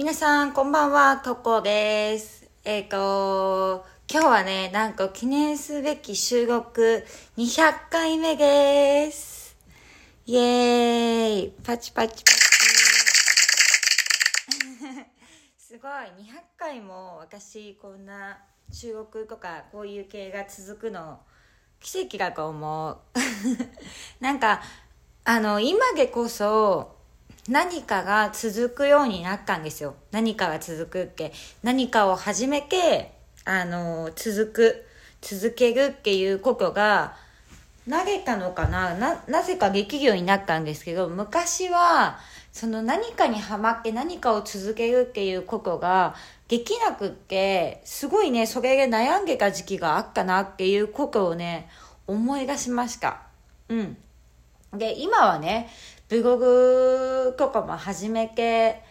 皆さん、こんばんは、ココです。えっ、と、今日はね、なんか記念すべき収録200回目です。イエーイパチパチパチ。すごい、200回も私、こんな収録とかこういう系が続くの、奇跡だと思う。なんか、あの、今でこそ、何かが続くようになったんですよ。何かが続くって。何かを始めて、あの、続く、続けるっていうことが、投げたのかな？な、なぜかできるようになったんですけど、昔は、その何かにハマって何かを続けるっていうことができなくって、すごいね、それで悩んでた時期があったなっていうことをね、思い出しました。うん。で、今はね、ブログとかも始めて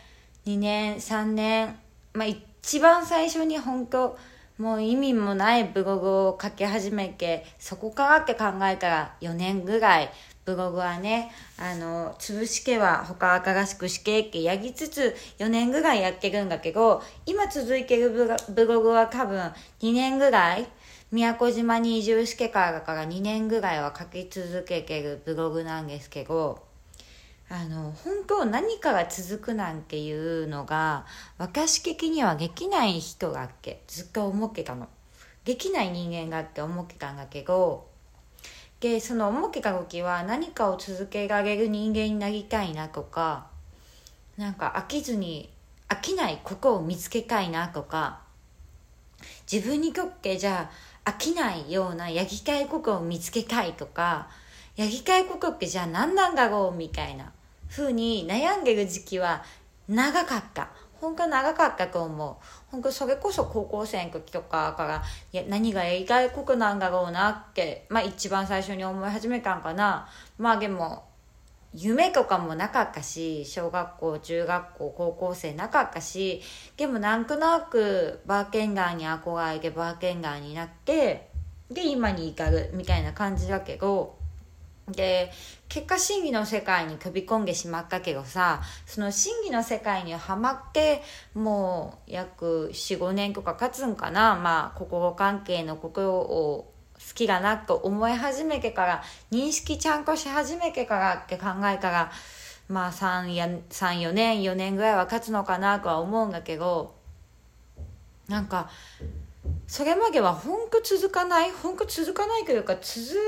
2年、3年、まあ一番最初に本当もう意味もないブログを書き始めて、そこからって考えたら4年ぐらい、ブログはね、あの、潰しけは他新しくしけってやりつつ4年ぐらいやってるんだけど、今続いてるブロブログは多分2年ぐらい、宮古島に移住してからだから2年ぐらいは書き続けてるブログなんですけど、あの、本当何かが続くなんていうのが、私的にはできない人がって、ずっと思ってたの。できない人間がって思ってたんだけど、で、その思ってた時は何かを続けられる人間になりたいなとか、なんか飽きずに、飽きないことを見つけたいなとか、自分にとってじゃあ飽きないようなやりたいことを見つけたいとか、やりたいことってじゃあ何なんだろうみたいな風に悩んでる時期は長かった。本当長かったと思う。本当それこそ高校生の時とかから、いや、何がやりたいことなんだろうなって、まあ一番最初に思い始めたんかな。まあでも、夢とかもなかったし、小学校、中学校、高校生なかったし、でもなんとなくバーケンガーに憧れてバーケンガーになって、で、今に至るみたいな感じだけど、で、結果真偽の世界に飛び込んでしまったけどさ、その真偽の世界にはまって、もう約4、5年とか経つんかな。まあ、心関係のことを好きだなと思い始めてから、認識ちゃんとし始めてからって考えたら、まあ3や、3、4年、4年ぐらいは経つのかなとは思うんだけど、なんか、それまでは本当続かない本当続かないというか、続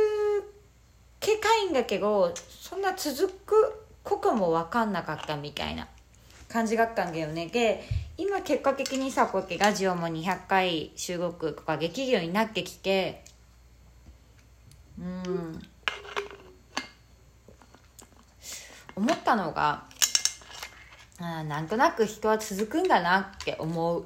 けたいんだけど、そんな続くことも分かんなかったみたいな感じだったんだよね。で、今結果的にさ、こうやってラジオも200回収録とかできるようになってきて、うん。思ったのが、あなんとなく人は続くんだなって思う。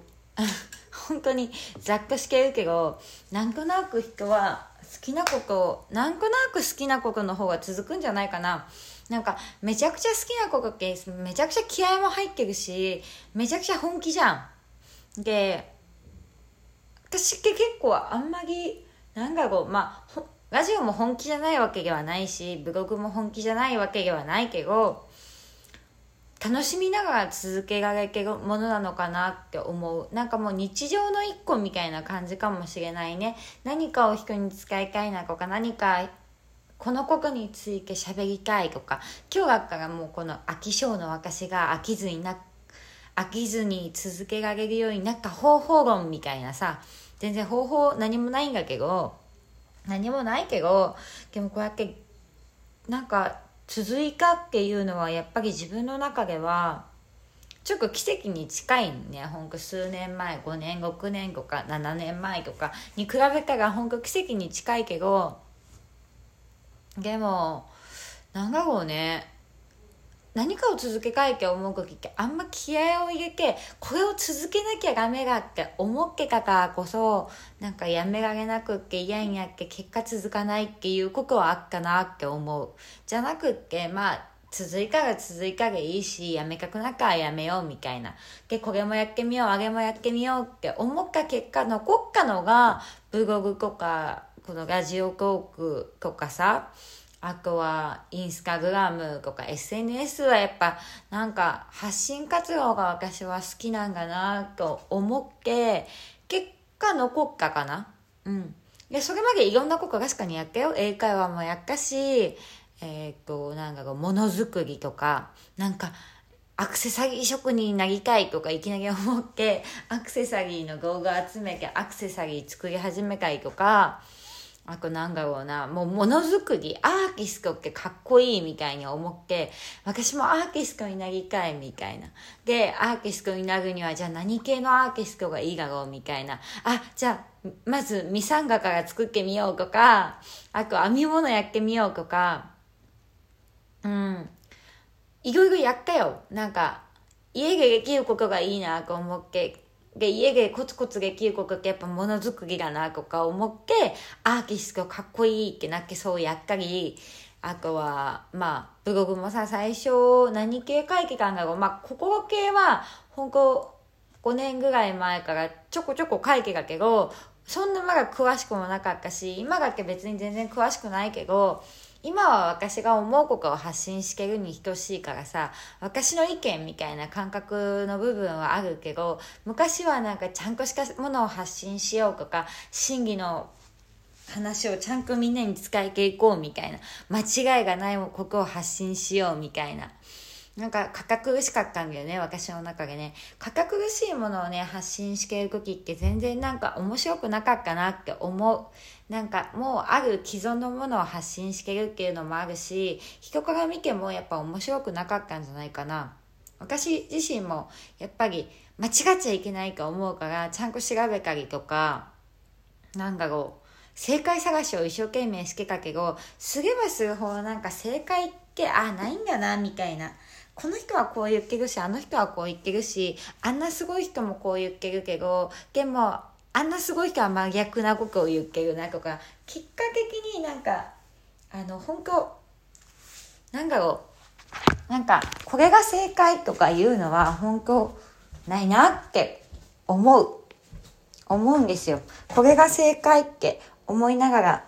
本当にざっとしけるけど、なんとなく人は好きなこと、なんとなく好きなことの方が続くんじゃないかな。なんか、めちゃくちゃ好きなことって、めちゃくちゃ気合も入ってるし、めちゃくちゃ本気じゃん。で、私って結構あんまり、なんだろう、まあ、ラジオも本気じゃないわけではないし、ブログも本気じゃないわけではないけど、楽しみながら続けられるものなのかなって思う。なんかもう日常の一個みたいな感じかもしれないね。何かを人に使いたいなとか、何かこのことについて喋りたいとか、今日だったらもうこの飽き性の私が飽きずにな、飽きずに続けられるようになった方法論みたいなさ、全然方法何もないんだけど、何もないけど、でもこうやって、なんか、続いたっていうのはやっぱり自分の中ではちょっと奇跡に近いねほんと数年前5年6年とか7年前とかに比べたらほんと奇跡に近いけどでもなんだろうね何かを続けたいって思う時ってあんま気合を入れてこれを続けなきゃダメだって思ってたからこそなんかやめられなくって嫌になって結果続かないっていうことはあったなって思う。じゃなくってまあ続いたら続いたらいいしやめたくなったらやめようみたいな。でこれもやってみようあれもやってみようって思った結果残ったのがブログとかこのラジオトークとかさあとはインスタグラムとか SNS はやっぱなんか発信活動が私は好きなんだなと思って結果残ったかな。うん。でそれまでいろんなこと確かにやったよ。英会話もやったしえー、っとなんかものづくりとかなんかアクセサリー職人になりたいとかいきなり思ってアクセサリーの動画集めてアクセサリー作り始めたりとかあとなんだろうな、もうものづくり、アーティストってかっこいいみたいに思って、私もアーティストになりたいみたいな。で、アーティストになるには、じゃあ何系のアーティストがいいだろうみたいな。あ、じゃあ、まず、ミサンガから作ってみようとか、あと編み物やってみようとか、うん。いろいろやったよ。なんか、家でできることがいいなと思って、で家でコツコツできることってやっぱものづくりだなとか思ってアーティストかっこいいってなってそうやったりあとはまあブログもさ最初何系書いてたんだろうまあ心系は本当5年ぐらい前からちょこちょこ書いてたけどそんなまだ詳しくもなかったし今だけ別に全然詳しくないけど今は私が思うことを発信してるに等しいからさ私の意見みたいな感覚の部分はあるけど昔はなんかちゃんとしたものを発信しようとか真偽の話をちゃんとみんなに伝えていこうみたいな間違いがないことを発信しようみたいな。なんか堅苦しかったんだよね私の中でね。堅苦しいものをね発信してる時って全然なんか面白くなかったなって思う。なんかもうある既存のものを発信してるっていうのもあるし人から見てもやっぱ面白くなかったんじゃないかな。私自身もやっぱり間違っちゃいけないと思うからちゃんと調べたりとかなんだろう正解探しを一生懸命してたけどすればするほどなんか正解ってあないんだなみたいな。この人はこう言ってるしあの人はこう言ってるしあんなすごい人もこう言ってるけどでもあんなすごい人は真逆なことを言ってるなとか結果的になんかあの本当なんだろうなんかこれが正解とか言うのは本当ないなって思う。思うんですよ。これが正解って思いながら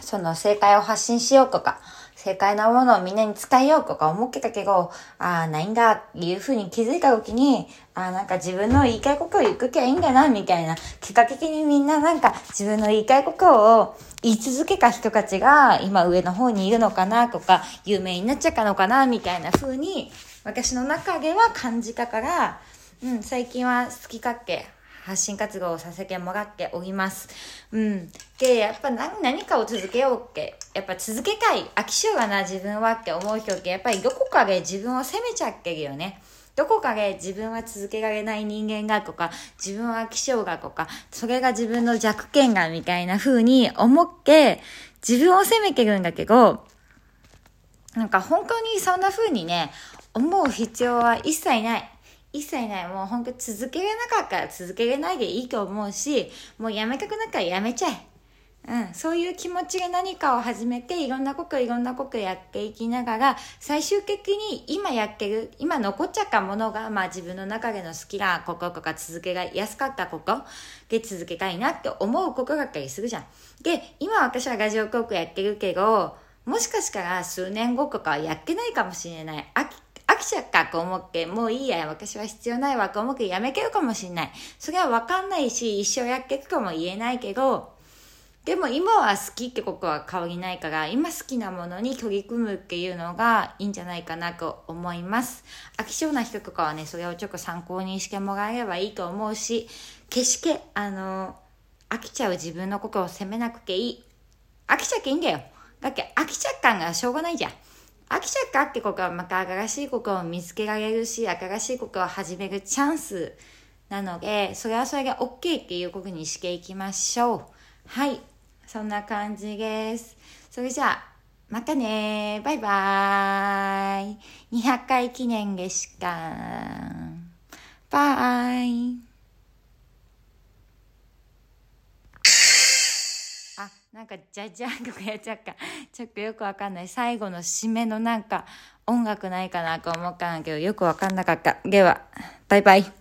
その正解を発信しようとか正解なものをみんなに伝えようとか思ってたけど、ああ、ないんだっていうふうに気づいた時に、ああ、なんか自分の言いたいことを言っきゃいいんだな、みたいな、結果的にみんななんか自分の言いたいことを言い続けた人たちが今上の方にいるのかなとか、有名になっちゃったのかな、みたいな風に、私の中では感じたから、うん、最近は好きかっけ発信活動をさせてもらっております。うん。で、やっぱ何何かを続けようって、やっぱ続けたい、飽き性がな自分はって思う人って、やっぱりどこかで自分を責めちゃってるよね。どこかで自分は続けられない人間がとか、自分は飽き性がとか、それが自分の弱点がみたいな風に思って、自分を責めてるんだけど、なんか本当にそんな風にね、思う必要は一切ない。一切ない。もう本当続けれなかったら続けれないでいいと思うし、もうやめたくなったらやめちゃえ。うん、そういう気持ちで何かを始めていろんなこといろんなことやっていきながら最終的に今やってる今残っちゃったものが、まあ、自分の中での好きなこととか続けがやすかったことで続けたいなって思うことだったりするじゃん。で今私はラジオトークやってるけどもしかしたら数年後とかはやってないかもしれない。飽き飽きちゃったと思って、もういいや、私は必要ないわと思ってやめてるかもしんない。それはわかんないし、一生やっていくかも言えないけど、でも今は好きってことは変わりないから、今好きなものに取り組むっていうのがいいんじゃないかなと思います。飽き性な人とかはね、それをちょっと参考にしてもらえればいいと思うし、決して、あの、飽きちゃう自分のことを責めなくていい。飽きちゃっていいんだよ。だって飽きちゃったんがしょうがないじゃん。飽きちゃったってことはまた新しいことを見つけられるし、新しいことを始めるチャンスなので、それはそれが OK っていうことにしていきましょう。はい。そんな感じです。それじゃあ、またねバイバーイ。200回記念でした。バイあ。なんかじゃじゃんとかやっちゃうかちょっとよくわかんない最後の締めのなんか音楽ないかなと思ったんだけどよくわかんなかったではバイバイ